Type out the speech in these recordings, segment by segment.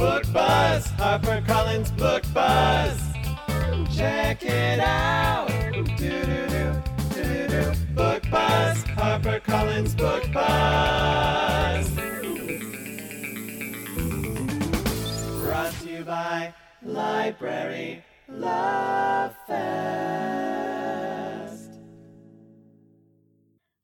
Book Buzz, HarperCollins Book Buzz. Check it out. Book Buzz, HarperCollins Book Buzz. Brought to you by Library Love Fest.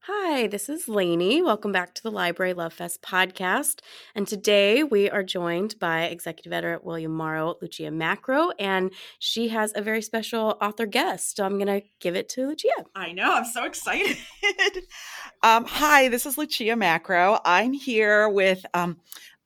Hi, this is Lainey. Welcome back to the Library Love Fest podcast. And today we are joined by executive editor at William Morrow, Lucia Macro, and she has a very special author guest. So I'm going to give it to Lucia. I know, I'm so excited. um, hi, this is Lucia Macro. I'm here with um,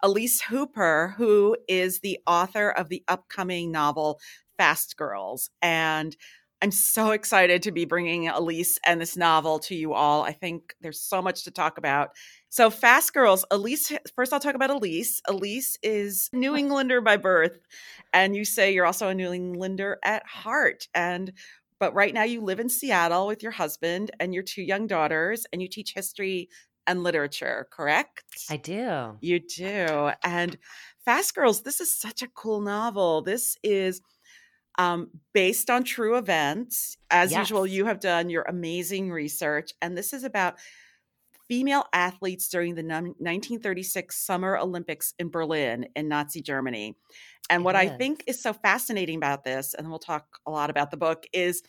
Elise Hooper, who is the author of the upcoming novel Fast Girls. And I'm so excited to be bringing Elise and this novel to you all. I think there's so much to talk about. So, Fast Girls, Elise, first I'll talk about Elise. Elise is New Englander by birth, and you say you're also a New Englander at heart. And but right now you live in Seattle with your husband and your two young daughters, and you teach history and literature, correct? I do. You do. And Fast Girls, this is such a cool novel. This is um, based on true events. As Yes. usual, you have done your amazing research, and this is about female athletes during the 1936 Summer Olympics in Berlin in Nazi Germany. And It what I think is so fascinating about this, and we'll talk a lot about the book, is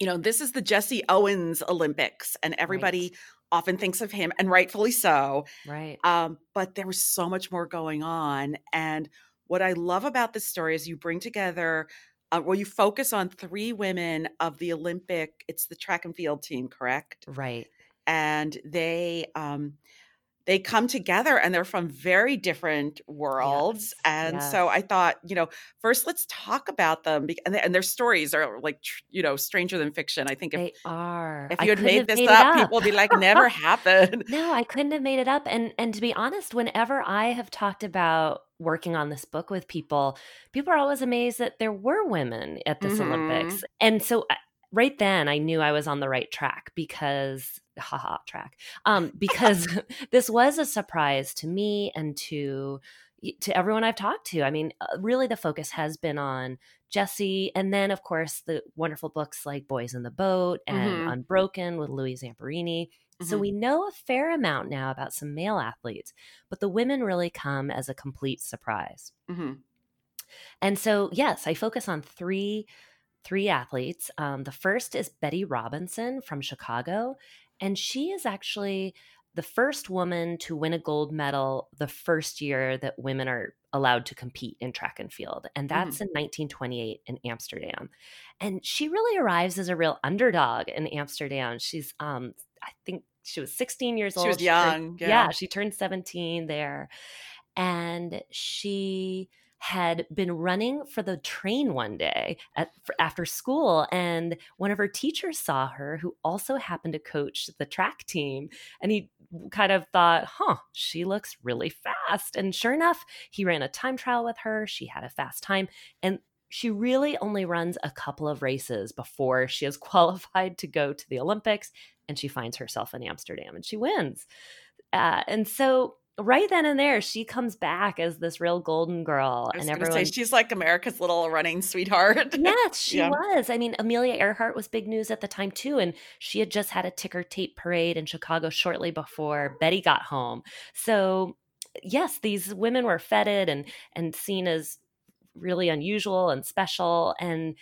you know, this is the Jesse Owens Olympics, and everybody often thinks of him, and rightfully so. Right. Um, but there was so much more going on. And what I love about this story is you bring together, uh, well, you focus on three women of the Olympic, it's the track and field team, correct? Right. And they, um, they come together and they're from very different worlds. Yes, and so. I thought, you know, first let's talk about them. And, and their stories are like, tr- you know, stranger than fiction. I think if, They are. if you had made this made it up, people would be like, never happened. no, I couldn't have made it up. And and to be honest, whenever I have talked about working on this book with people, people are always amazed that there were women at this Mhm. Olympics. And so uh, right then I knew I was on the right track because haha track. Um because this was a surprise to me and to to everyone I've talked to. I mean, uh, really the focus has been on Jesse and then of course the wonderful books like Boys in the Boat and Mhm. Unbroken with Louis Zamperini. So Mhm. we know a fair amount now about some male athletes, but the women really come as a complete surprise. Mhm. And so, yes, I focus on three three athletes. Um, the first is Betty Robinson from Chicago, and she is actually the first woman to win a gold medal the first year that women are allowed to compete in track and field, and that's in 1928 in Amsterdam. And she really arrives as a real underdog in Amsterdam. She's, um, I think, she was 16 years old. She was turned- young, yeah, yeah. she turned 17 there, and she had been running for the train one day at, after school and one of her teachers saw her who also happened to coach the track team and he kind of thought huh she looks really fast. And sure enough he ran a time trial with her she had a fast time and she really only runs a couple of races before she is qualified to go to the olympics and she finds herself in amsterdam and she wins. Uh, and so right then and there she comes back as this real golden girl I was and everyone say she's like America's little running sweetheart. Yes, she Yeah. was. I mean, Amelia Earhart was big news at the time too, and she had just had a ticker tape parade in Chicago shortly before Betty got home. So, yes, these women were feted and and seen as really unusual and special and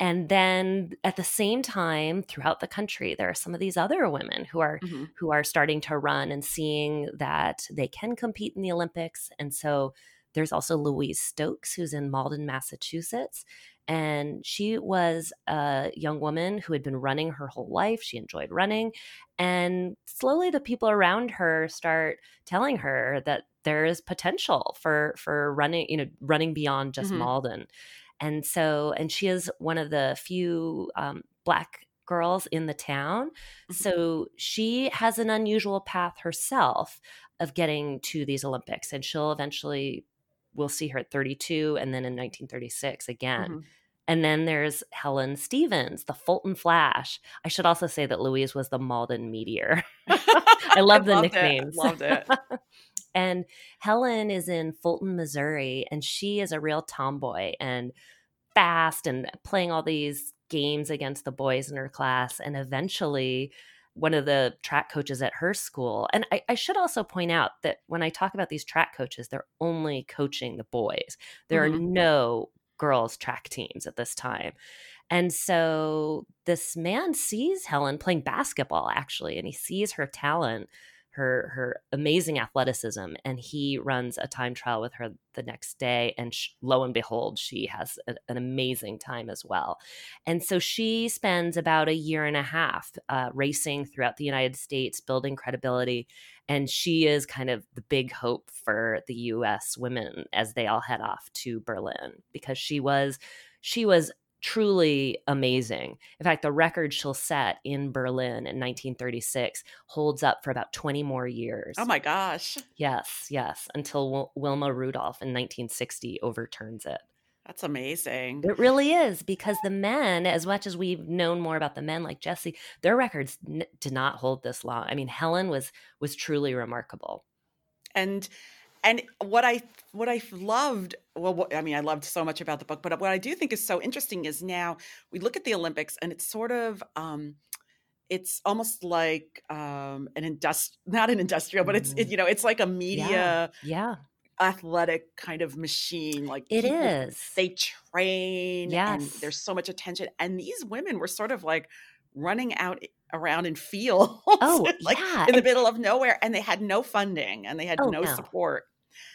and then at the same time throughout the country there are some of these other women who are Mhm. who are starting to run and seeing that they can compete in the Olympics. And so there's also Louise Stokes, who's in Malden, Massachusetts. And she was a young woman who had been running her whole life. She enjoyed running. And slowly the people around her start telling her that there is potential for for running, you know, running beyond just Mhm. Malden. And so, and she is one of the few um, black girls in the town. Mhm. So she has an unusual path herself of getting to these Olympics. And she'll eventually, we'll see her at 32 and then in 1936 again. Mhm. And then there's Helen Stevens, the Fulton Flash. I should also say that Louise was the Malden Meteor. I love the loved it. nicknames. Loved it. and Helen is in Fulton, Missouri, and she is a real tomboy and fast and playing all these games against the boys in her class. And eventually, one of the track coaches at her school, and I, I should also point out that when I talk about these track coaches, they're only coaching the boys. There are Mhm. no girls' track teams at this time. And so this man sees Helen playing basketball, actually, and he sees her talent, her her amazing athleticism, and he runs a time trial with her the next day. And sh- lo and behold, she has a- an amazing time as well. And so she spends about a year and a half uh, racing throughout the United States, building credibility. And she is kind of the big hope for the U.S. women as they all head off to Berlin because she was she was truly amazing. In fact, the record she'll set in Berlin in 1936 holds up for about 20 more oh years. Oh my gosh. Yes, yes, until Wil- Wilma Rudolph in 1960 overturns it. That's amazing. It really is because the men, as much as we've known more about the men like Jesse, their records n- did not hold this long. I mean, Helen was was truly remarkable. and and what i what i loved well what, i mean i loved so much about the book but what i do think is so interesting is now we look at the olympics and it's sort of um it's almost like um an industri not an industrial but it's it, Mm. you know it's like a media Yeah, athletic kind of machine like it people- is. they train and Yes. there's so much attention and these women were sort of like running out around in fields Oh, like yeah, in the and- middle of nowhere and they had no funding and they had Oh, no no. support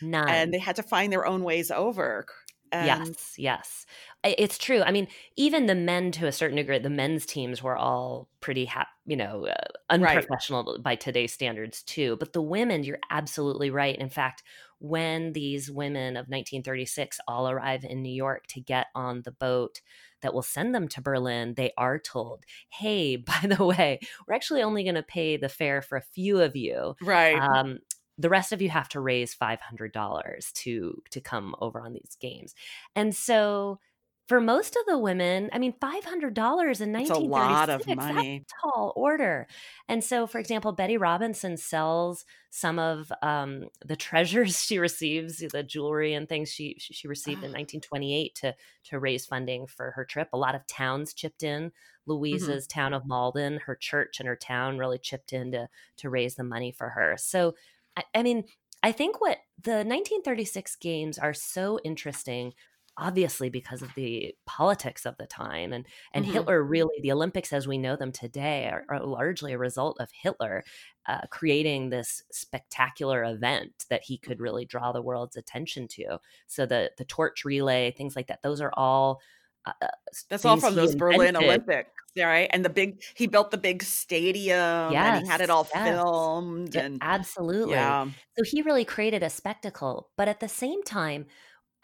None. and they had to find their own ways over and yes, yes. It's true. I mean, even the men to a certain degree, the men's teams were all pretty, ha- you know, uh, Right. unprofessional by today's standards too. But the women, you're absolutely right. In fact, when these women of 1936 all arrive in New York to get on the boat that will send them to Berlin, they are told, "Hey, by the way, we're actually only going to pay the fare for a few of you." right um, the rest of you have to raise five hundred dollars to to come over on these games, and so for most of the women, I mean, five hundred dollars in It's a lot of money. Tall order. And so, for example, Betty Robinson sells some of um, the treasures she receives, the jewelry and things she she, received in Ah. nineteen twenty eight to to raise funding for her trip. A lot of towns chipped in. Louisa's town of Malden, her church and her town really chipped in to to raise the money for her. So, I, I mean, I think what the 1936 games are so interesting obviously because of the politics of the time and and Mhm. Hitler really the Olympics as we know them today are, are largely a result of Hitler uh, creating this spectacular event that he could really draw the world's attention to so the the torch relay things like that those are all uh, uh, That's all from those Berlin. Olympics, right? And the big, he built the big stadium, and he had it all yes. filmed, and absolutely yeah, So he really created a spectacle. But at the same time,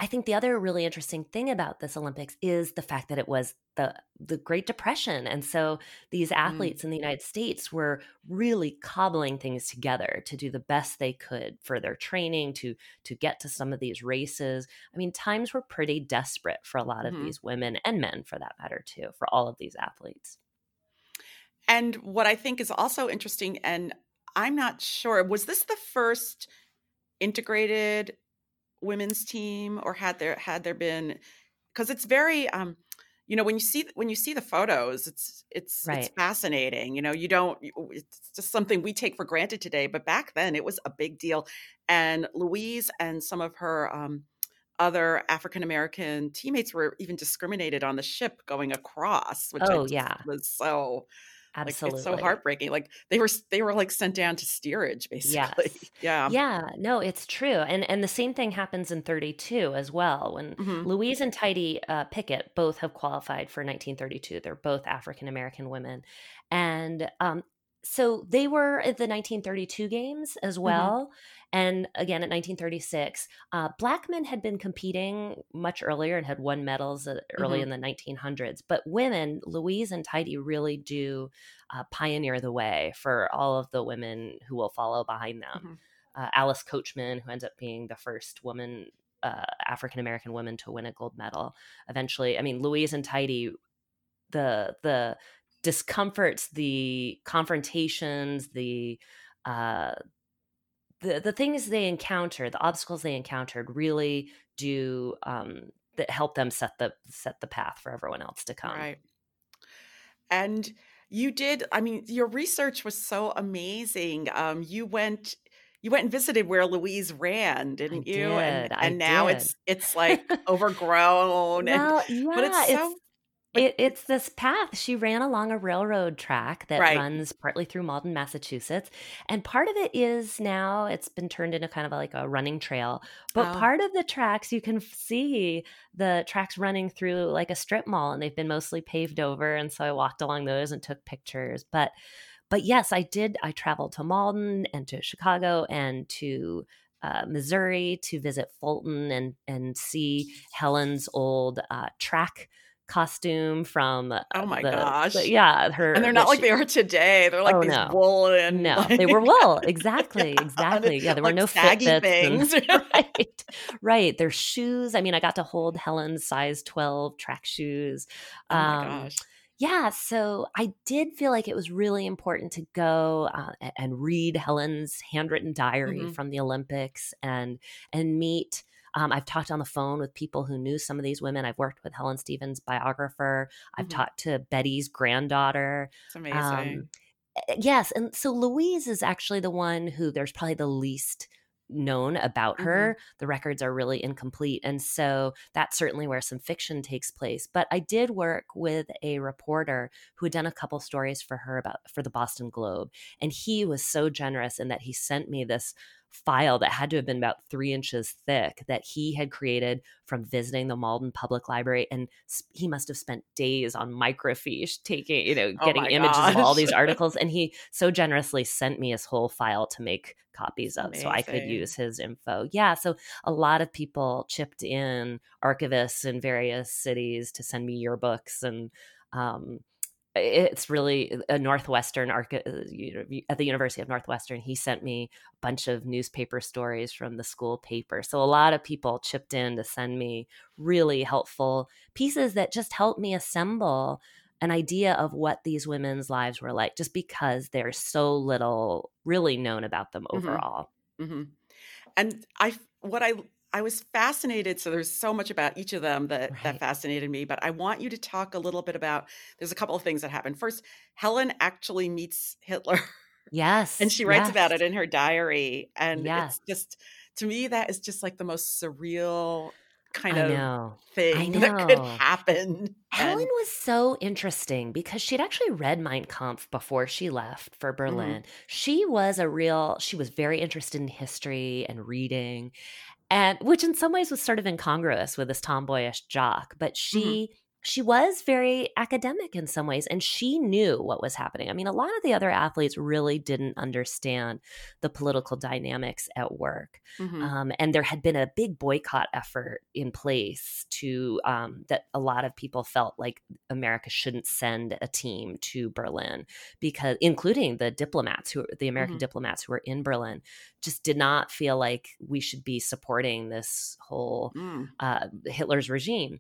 I think the other really interesting thing about this Olympics is the fact that it was the the Great Depression. And so these athletes in the United States were really cobbling things together to do the best they could for their training to to get to some of these races. I mean, times were pretty desperate for a lot of Mhm. these women and men for that matter too, for all of these athletes. And what I think is also interesting, and I'm not sure, was this the first integrated women's team, or had there had there been? Because it's very, um, you know, when you see when you see the photos, it's it's it's fascinating. You know, you don't. It's just something we take for granted today, but back then it was a big deal. And Louise and some of her. Um, other African American teammates were even discriminated on the ship going across, which Oh, yeah. was so Absolutely. Like, it's so heartbreaking. Like they were they were like sent down to steerage basically. Yes. Yeah. Yeah, no, it's true, and and the same thing happens in 32 as well. When Mhm. Louise and Tidye uh, Pickett both have qualified for 1932, they're both African American women, and um, so they were at the 1932 games as well. And again, at 1936, uh, black men had been competing much earlier and had won medals uh, early Mhm. in the 1900s. But women, Louise and Tidye, really do uh, pioneer the way for all of the women who will follow behind them. Uh, Alice Coachman, who ends up being the first woman, uh, African American woman to win a gold medal. Eventually, I mean, Louise and Tidye, the the discomforts, the confrontations, the uh, the the things they encounter, the obstacles they encountered, really do um, that help them set the set the path for everyone else to come. Right. And you did, I mean, your research was so amazing. Um, you went you went and visited where Louise ran, didn't you? And did, I and now did. it's it's like overgrown and Well, yeah, but it's so it's it, it's this path. She ran along a railroad track that Right. runs partly through Malden, Massachusetts, and part of it is now it's been turned into kind of like a running trail. But Oh. part of the tracks you can see the tracks running through like a strip mall, and they've been mostly paved over. And so I walked along those and took pictures. But but yes, I did. I traveled to Malden and to Chicago and to uh, Missouri to visit Fulton and and see Helen's old uh, track costume from Oh my the- gosh. the- yeah her and they're not like she- they are today. They're like Oh, these no. woolen no like, they were wool exactly Yeah, exactly yeah there were no saggy Fitbits and- things. right right their shoes i mean i got to hold helen's size 12 track shoes oh my Um, gosh. yeah so i did feel like it was really important to go uh, and read helen's handwritten diary Mhm. from the olympics and and meet um, i've talked on the phone with people who knew some of these women i've worked with helen stevens biographer i've Mhm. talked to betty's granddaughter It's amazing. um, uh, yes and so louise is actually the one who there's probably the least known about Mhm. her the records are really incomplete and so that's certainly where some fiction takes place but i did work with a reporter who had done a couple stories for her about for the boston globe and he was so generous in that he sent me this file that had to have been about three inches thick that he had created from visiting the Malden Public Library. And he must have spent days on microfiche taking, you know, Oh getting my images of all these articles. And he so generously sent me his whole file to make copies of so I could use his info. Yeah. So a lot of people chipped in, archivists in various cities to send me yearbooks and, um, it's really a northwestern uh, at the university of northwestern he sent me a bunch of newspaper stories from the school paper. So a lot of people chipped in to send me really helpful pieces that just helped me assemble an idea of what these women's lives were like just because there's so little really known about them Mhm. overall. Hmm And I, what I, I was fascinated. So there's so much about each of them that that fascinated me. But I want you to talk a little bit about. There's a couple of things that happened. First, Helen actually meets Hitler, yes and she writes about it in her diary. And Yes. it's just, to me, that is just like the most surreal kind I of know thing that could happen. Helen And- was so interesting because she'd actually read Mein Kampf before she left for Mm-hmm. Berlin. She was a real, she was very interested in history and reading, and which in some ways was sort of incongruous with this tomboyish jock. But mm-hmm. she, she was very academic in some ways, and she knew what was happening. I mean, a lot of the other athletes really didn't understand the political dynamics at work. Mhm. Um, and there had been a big boycott effort in place to um, that a lot of people felt like America shouldn't send a team to Berlin because, including the diplomats who, the American Mhm. diplomats who were in Berlin, just did not feel like we should be supporting this whole Mm. uh, Hitler's regime.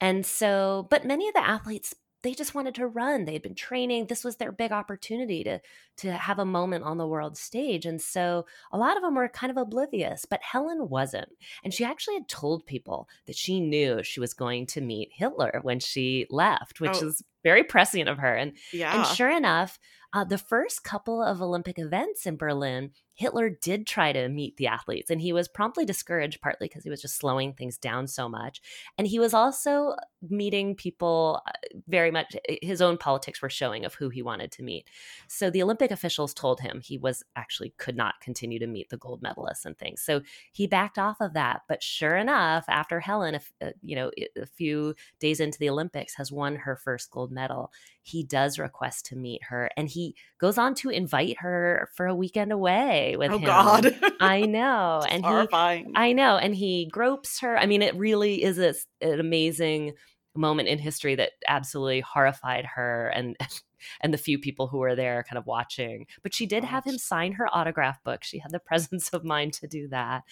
And so, but many of the athletes, they just wanted to run. They had been training. This was their big opportunity to to have a moment on the world stage. And so, a lot of them were kind of oblivious. But Helen wasn't, and she actually had told people that she knew she was going to meet Hitler when she left, which Oh, is very prescient of her. And Yeah. and sure enough, uh, the first couple of Olympic events in Berlin, Hitler did try to meet the athletes, and he was promptly discouraged, partly because he was just slowing things down so much. And he was also meeting people uh, very much, eh, his own politics were showing of who he wanted to meet. So the Olympic officials told him he was actually could not continue to meet the gold medalists and things. So he backed off of that. But sure enough, after Helen, uh, you know, a few days into the Olympics, has won her first gold medal, he does request to meet her, and he goes on to invite her for a weekend away with oh him. God. I know, and he horrifying. I know. And he gropes her. I mean, it really is a, an amazing moment in history that absolutely horrified her and and the few people who were there kind of watching. But she did have him sign her autograph book. She had the presence of mind to do that.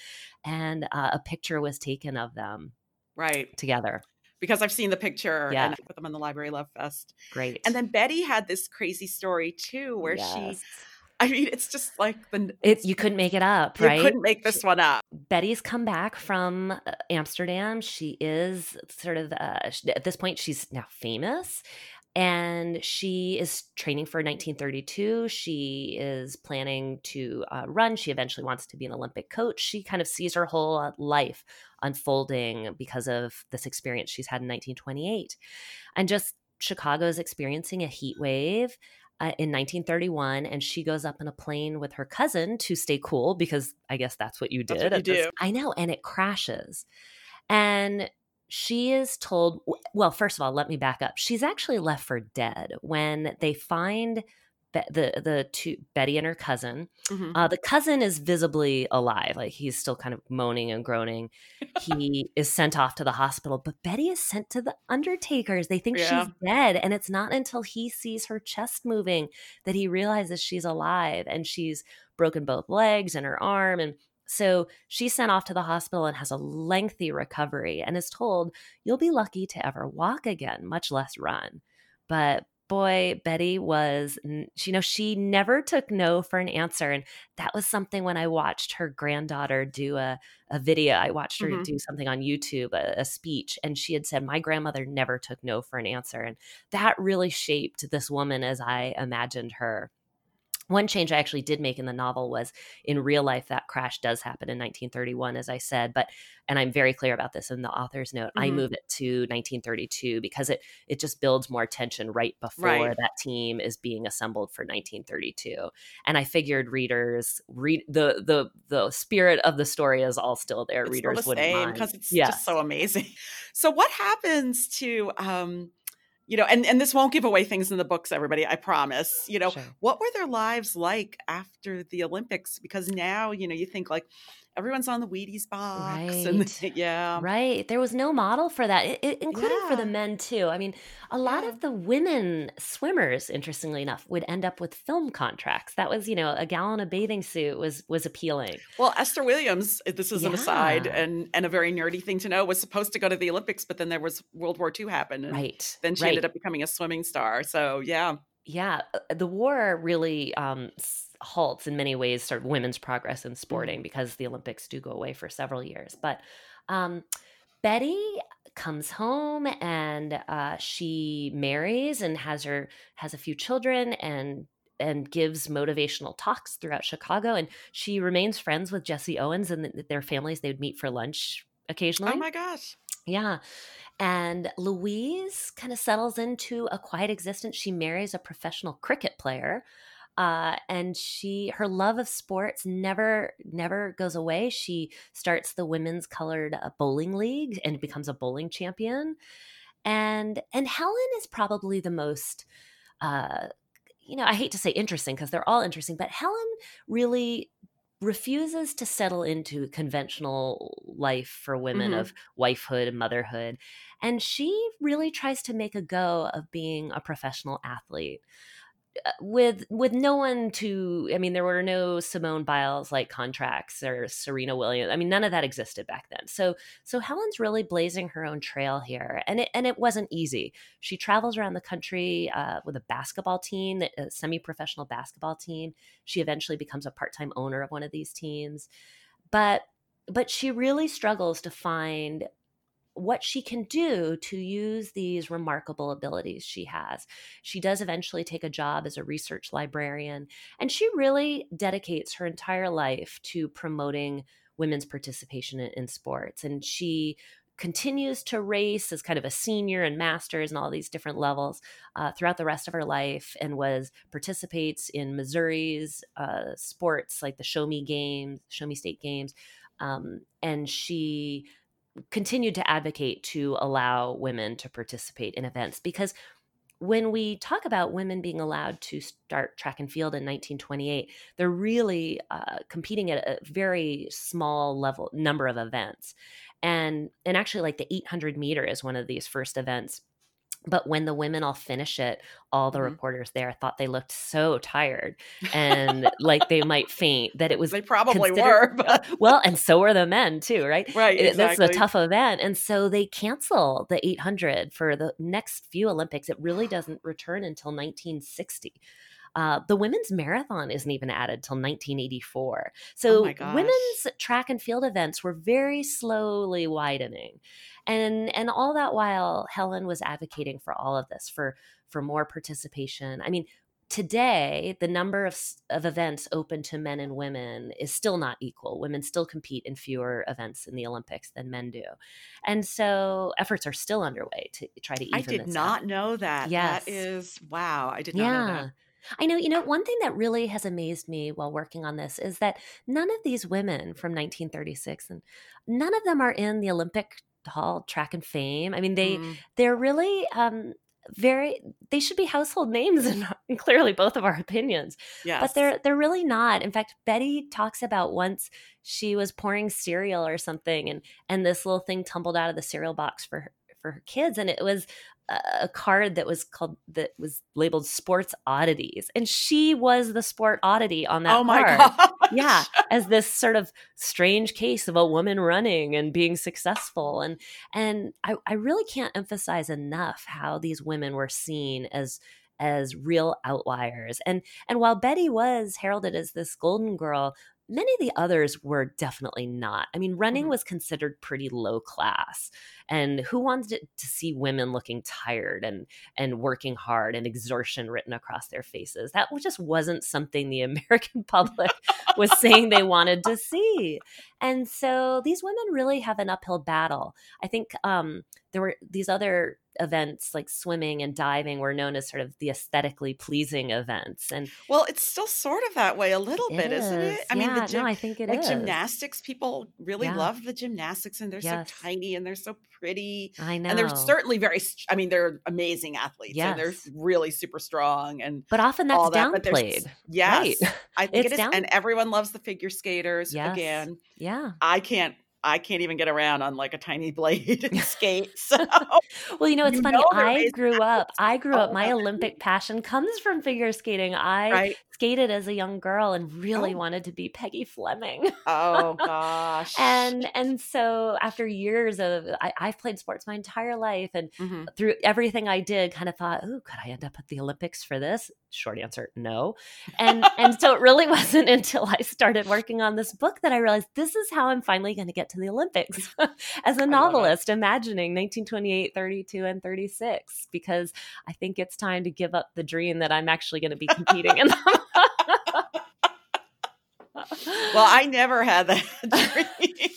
And uh, a picture was taken of them right. together. Because I've seen the picture Yeah. and I put them on the Library Love Fest. Great. And then Betty had this crazy story too, where she, I mean, it's just like the, it, you couldn't make it up, you right? couldn't make this one up. Betty's come back from uh, Amsterdam. She is sort of uh, at this point she's now famous and she is training for 1932. She is planning to uh, run. She eventually wants to be an Olympic coach. She kind of sees her whole uh, life unfolding because of this experience she's had in 1928. And just Chicago is experiencing a heat wave uh, in 1931 and she goes up in a plane with her cousin to stay cool because I guess that's what you did. What you do. I know and it crashes. And she is told well first of all let me back up. She's actually left for dead when they find Be- the the two Betty and her cousin. Mhm. Uh, the cousin is visibly alive, like he's still kind of moaning and groaning. He is sent off to the hospital, but Betty is sent to the undertakers. They think Yeah. she's dead, and it's not until he sees her chest moving that he realizes she's alive, and she's broken both legs and her arm, and so she's sent off to the hospital and has a lengthy recovery, and is told, "You'll be lucky to ever walk again, much less run." But boy, Betty was, you know, she never took no for an answer. And that was something when I watched her granddaughter do a, a video, I watched her Mhm. do something on YouTube, a, a speech, and she had said, My grandmother never took no for an answer. And that really shaped this woman as I imagined her. One change I actually did make in the novel was in real life that crash does happen in 1931, as I said, but and I'm very clear about this in the author's note. I Mhm. move it to 1932 because it it just builds more tension right before Right. that team is being assembled for 1932. And I figured readers read the the the spirit of the story is all still there. It's readers the mind. because it's Yes. just so amazing. So what happens to um you know, and, and this won't give away things in the books, everybody, I promise. You know, Sure. what were their lives like after the Olympics? Because now, you know, you think like everyone's on the Wheaties box and Right. yeah. Right. There was no model for that, it, it, including for the men, too. I mean, a lot Yeah. of the women swimmers, interestingly enough, would end up with film contracts. That was, you know, a gal in a bathing suit was was appealing. Well, Esther Williams, uh, this is an aside and and a very nerdy thing to know, was supposed to go to the Olympics, but then there was World War II happen. And Right. then she right. ended up becoming a swimming star. So yeah. yeah, uh, the war really um, halts in many ways sort of women's progress Mm-hmm. in sporting because the Olympics do go away for several years. But um, Betty comes home and uh, she marries and has her has a few children and and gives motivational talks throughout Chicago. And she remains friends with Jesse Owens and th- their families. They would meet for lunch occasionally. Oh my gosh. Yeah. And Louise kind of settles into a quiet existence. She marries a professional cricket player. Uh, and she her love of sports never never goes away. She starts the women's colored uh, bowling league and becomes a bowling champion. And and Helen is probably the most uh, you know, I hate to say interesting because they're all interesting, but Helen really refuses to settle into conventional life for women Mhm. of wifehood and motherhood. And she really tries to make a go of being a professional athlete. Uh, With with no one to, I mean, there were no Simone Biles like contracts or Serena Williams. I mean, none of that existed back then. So so Helen's really blazing her own trail here, and it and it wasn't easy. She travels around the country uh, with a basketball team, a semi-professional basketball team. She eventually becomes a part-time owner of one of these teams, but but she really struggles to find what she can do to use these remarkable abilities she has. She does eventually take a job as a research librarian, and she really dedicates her entire life to promoting women's participation in, in sports. And she continues to race as kind of a senior and masters and all these different levels uh, throughout the rest of her life and was participates in missouri's uh, sports like the show me games show me state games um, and she continued to advocate to allow women to participate in events because when we talk about women being allowed to start track and field in 1928 they're really uh, competing at a very small level number of events. And and actually like the 800 meter is one of these first events but when the women all finish it all the mm-hmm. reporters there thought they looked so tired and like they might faint that it was they probably were but... well and so were the men too right right exactly. that's a tough event and so they cancel the 800 for the next few olympics it really doesn't return until 1960 uh, the women's marathon isn't even added till 1984. So oh women's track and field events were very slowly widening. And and all that while Helen was advocating for all of this for for more participation. I mean, today the number of, of events open to men and women is still not equal women still compete in fewer events in the olympics than men do and so efforts are still underway to try to even i did not out. know that yes. that is wow i did not yeah. know that I know, you know, one thing that really has amazed me while working on this is that none of these women from 1936 and none of them are in the Olympic Hall track and fame. I mean, they mm. they're really um very they should be household names and, clearly both of our opinions. Yes. But they're they're really not. In fact, Betty talks about once she was pouring cereal or something and and this little thing tumbled out of the cereal box for her for her kids and it was a card that was called that was labeled sports oddities and she was the sport oddity on that oh my card. God yeah as this sort of strange case of a woman running and being successful and and I, I really can't emphasize enough how these women were seen as as real outliers and and while betty was heralded as this golden girl many of the others were definitely not. I mean, running mm-hmm. was considered pretty low class. And who wanted to see women looking tired and and working hard and exertion written across their faces? That just wasn't something the American public was saying they wanted to see. And so these women really have an uphill battle. I think um, there were these other events like swimming and diving were known as sort of the aesthetically pleasing events and well it's still sort of that way a little bit is. not it i yeah, mean the gym, no, i think it like is. gymnastics people really yeah. love the gymnastics and they're yes. so tiny and they're so pretty i know and they're certainly very i mean they're amazing athletes yes. and they're really super strong and but often that's that, downplayed yes right. i think it's it is down- and everyone loves the figure skaters yes. again yeah i can't I can't even get around on like a tiny blade and skate. So, well, you know, it's you funny. Know I grew up. I grew up. My Olympic passion comes from figure skating. I right? Skated as a young girl and really oh. wanted to be Peggy Fleming. oh gosh. and and so after years of I, have played sports my entire life, and mm-hmm. through everything I did, kind of thought, oh, could I end up at the Olympics for this? Short answer, no. And and so it really wasn't until I started working on this book that I realized this is how I'm finally going to get to the Olympics as a novelist, imagining 1928, 32, and 36, because I think it's time to give up the dream that I'm actually going to be competing in them. Well, I never had that dream.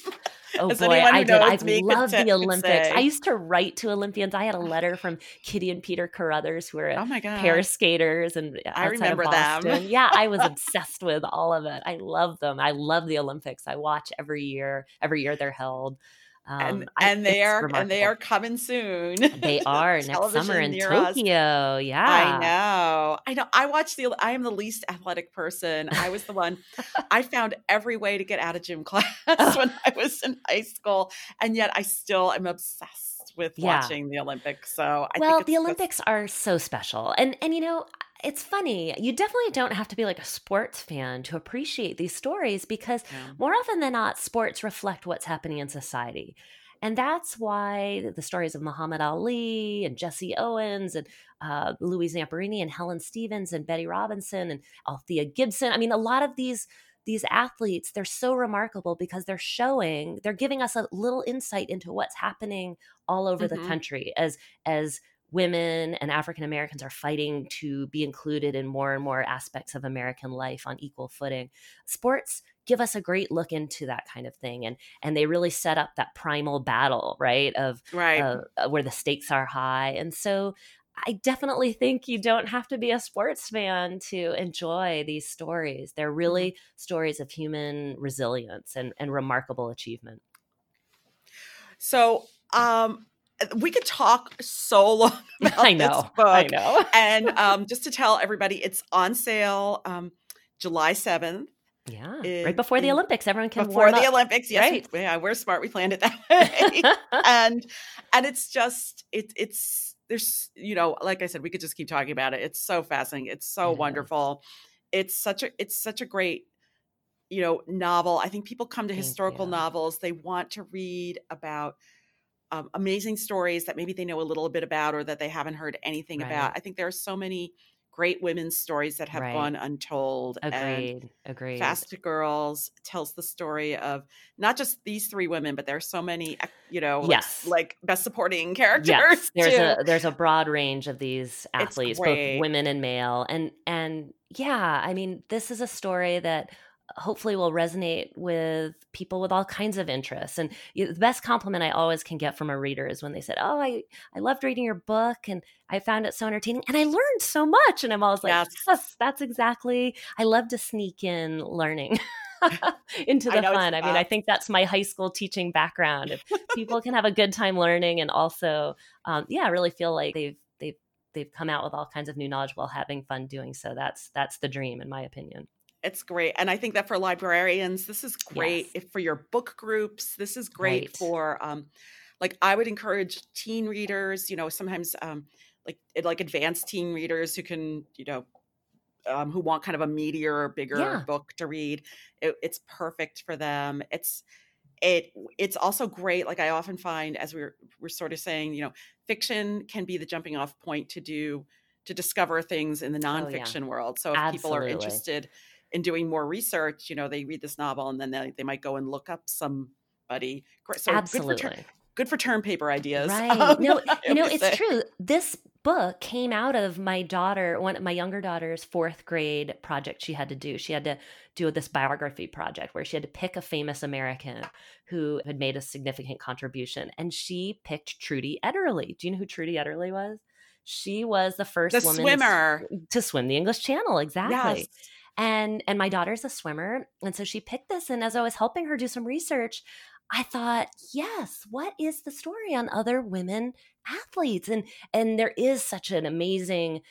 Oh As boy, I did. I love the Olympics. I used to write to Olympians. I had a letter from Kitty and Peter Carruthers, who were oh my God. pair skaters, and uh, I remember them. yeah, I was obsessed with all of it. I love them. I love the Olympics. I watch every year. Every year they're held. Um, and and I, they are remarkable. and they are coming soon. They are next summer in Tokyo. Us. Yeah, I know. I know. I watched the. I am the least athletic person. I was the one. I found every way to get out of gym class when I was in high school, and yet I still am obsessed with yeah. watching the Olympics. So I well, the Olympics are so special, and and you know it's funny. You definitely don't have to be like a sports fan to appreciate these stories because yeah. more often than not, sports reflect what's happening in society. And that's why the stories of Muhammad Ali and Jesse Owens and uh, Louise Zamperini and Helen Stevens and Betty Robinson and Althea Gibson. I mean, a lot of these these athletes they're so remarkable because they're showing they're giving us a little insight into what's happening all over Mhm. the country as as women and African Americans are fighting to be included in more and more aspects of American life on equal footing. Sports give us a great look into that kind of thing and and they really set up that primal battle, right? Of Right. uh, where the stakes are high. And so I definitely think you don't have to be a sports fan to enjoy these stories. They're really stories of human resilience and, and remarkable achievement. so um we could talk so long about I this know. book. I know. and um, just to tell everybody, it's on sale um, July 7th. Yeah. right before the Olympics, everyone can before warm the up. Olympics. Yes, Right. we, yeah, we're smart. We planned it that way. and and it's just it it's there's you know like I said, we could just keep talking about it. It's so fascinating. It's so is. wonderful. It's such a it's such a great you know novel. I think people come to historical novels. They want to read about um, amazing stories that maybe they know a little bit about or that they haven't heard anything Right. about. I think there are so many great women's stories that have Right. gone untold. and agreed. Agreed. Fast Girls tells the story of not just these three women, but there are so many, you know, Yes. like, best supporting characters. yes there's too. a there's a broad range of these athletes both women and male and and yeah i mean this is a story that hopefully will resonate with people with all kinds of interests. And the best compliment i always can get from a reader is when they said oh i i loved reading your book and i found it so entertaining and i learned so much. And i'm always like Yes. yes that's exactly i love to sneak in learning into I the know, fun. I mean i think that's my high school teaching background. If people can have a good time learning and also um, yeah really feel like they've they've they've come out with all kinds of new knowledge while having fun doing so that's that's the dream in my opinion It's great. And I think that for librarians, this is great. Yes. If for your book groups, this is great Right. for um like I would encourage teen readers, you know, sometimes um like like advanced teen readers who can, you know, um, who want kind of a meatier, bigger Yeah. book to read. It, it's perfect for them. It's it it's also great. Like I often find, as we're we're sort of saying, you know, fiction can be the jumping off point to do to discover things in the Oh, yeah. nonfiction world. So if people are interested in doing more research, you know, they read this novel and then they, they might go and look up somebody. So good for absolutely term, good for term paper ideas. right um, no you know it's say. true this book came out of my daughter one of my younger daughter's fourth grade project she had to do she had to do this biography project where she had to pick a famous american who had made a significant contribution and she picked trudy ederle do you know who trudy ederle was she was the first The woman to swimmer. to swim the english channel exactly Yes. And and my daughter's a swimmer and so she picked this and as i was helping her do some research i thought yes what is the story on other women athletes? And and there is such an amazing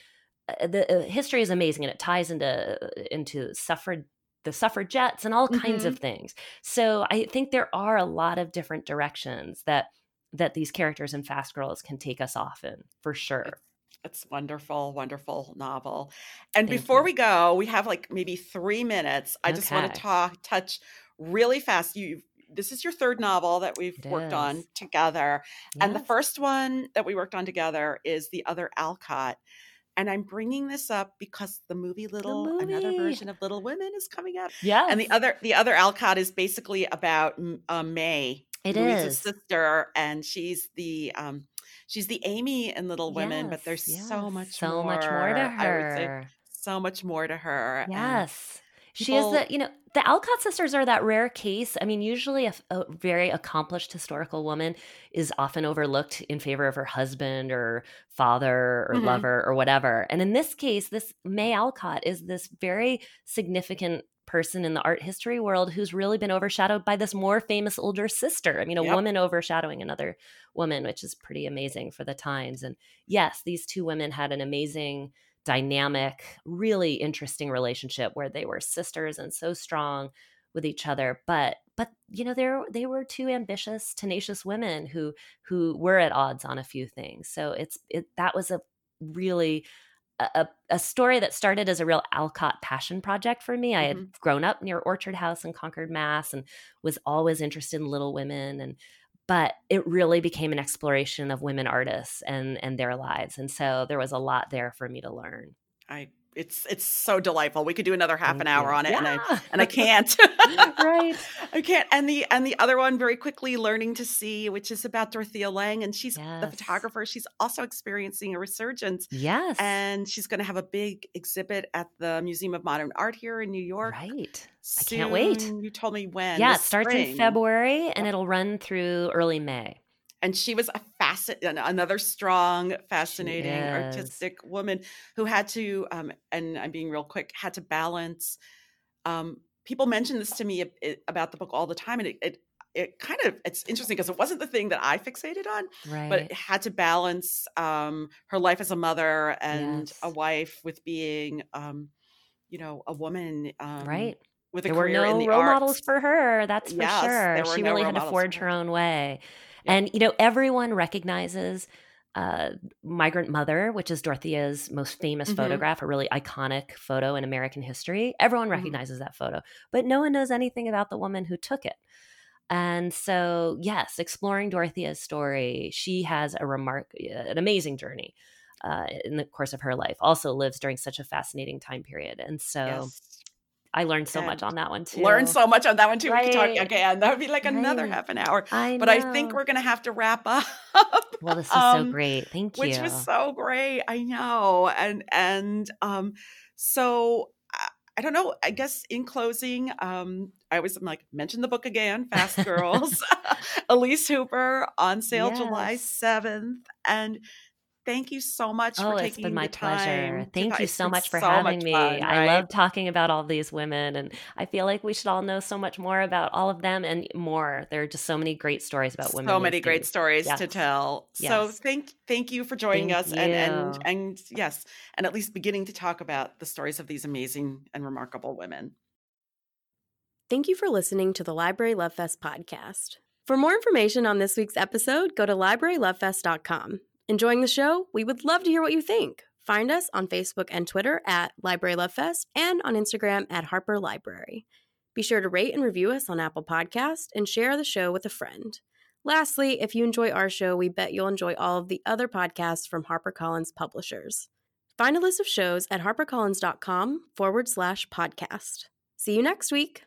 uh, the uh, history is amazing and it ties into uh, into suffrage the suffragettes and all kinds of things. So i think there are a lot of different directions that that these characters in fast girls can take us off in for sure It's wonderful, wonderful novel. And Thank before you. we go, we have like maybe three minutes. I just want to talk touch really fast. You this is your third novel that we've It worked on is. together. And the first one that we worked on together is The Other Alcott. And I'm bringing this up because the movie Little, another movie. version of Little Women is coming out. Yeah, And the other the other Alcott is basically about uh, May, It Louisa's is. sister, and she's the um she's the Amy in Little Women, but there's Yes, so much so more. much more to I would say her. so much more to her. Yes. She is the, you know, the Alcott sisters are that rare case. I mean, usually a, a very accomplished historical woman is often overlooked in favor of her husband or father or Mhm. lover or whatever. And in this case, this May Alcott is this very significant person in the art history world who's really been overshadowed by this more famous older sister. I mean, a Yep. woman overshadowing another woman, which is pretty amazing for the times. And yes, these two women had an amazing dynamic, really interesting relationship where they were sisters and so strong with each other. But but you know, they're they were two ambitious, tenacious women who who were at odds on a few things. So it's it that was a really a, a- story that started as a real Alcott passion project for me. I had Mhm. grown up near Orchard House in Concord, Mass, and was always interested in Little Women and but it really became an exploration of women artists and and their lives and so there was a lot there for me to learn I it's it's so delightful. We could do another half Thank an hour you. on it, and I and I can't. Right. I can't. And the and the other one, very quickly, learning to see, which is about Dorothea Lange, and she's the photographer. She's also experiencing a resurgence, Yes. and she's going to have a big exhibit at the Museum of Modern Art here in New York. right. I can't wait. You told me when. Yeah, it starts in. February and it'll run through early May. And she was a facet another strong fascinating artistic woman who had to um and i'm being real quick had to balance um people mention this to me about the book all the time and it it, it kind of it's interesting because it wasn't the thing that i fixated on Right. but it had to balance um her life as a mother and a wife with being um you know a woman um right. with a There were career in no the role arts. models for her. That's for Yes, sure. She no really had to forge her. own way. Yeah. And, you know, everyone recognizes uh, Migrant Mother, which is Dorothea's most famous Mhm. photograph, a really iconic photo in American history. Everyone Mhm. recognizes that photo, but no one knows anything about the woman who took it. And so, yes, exploring Dorothea's story, she has a remark, an amazing journey uh, in the course of her life. Also lives during such a fascinating time period, and so Yes. I learned so much on that one too. learn so much on that one too. We could talk again. That would be like another Right. half an hour. I But I think we're gonna have to wrap up. Well, this is so Um, great. Thank you. Which was so great. I know. And and um so I, I don't know. I guess in closing, um, I always am like mention the book again, Fast Girls, Elise Hooper on sale July seventh. And thank you so much Oh, for it's taking been my the pleasure. to Thank you so much for so having much me. fun, I love talking about all these women, and I feel like we should all know so much more about all of them and more. There are just so many great stories about women. so these many great days. stories to Yes. tell. So thank thank you for joining Thank us and and and yes, and at least beginning to talk about the stories of these amazing and remarkable women. Thank you for listening to the Library Love Fest podcast. For more information on this week's episode, go to librarylovefest.com. Enjoying the show? We would love to hear what you think. Find us on Facebook and Twitter at Library Love Fest and on Instagram at Harper Library. Be sure to rate and review us on Apple Podcast and share the show with a friend. Lastly, if you enjoy our show, we bet you'll enjoy all of the other podcasts from HarperCollins publishers. Find a list of shows at harpercollins.com forward slash podcast. See you next week.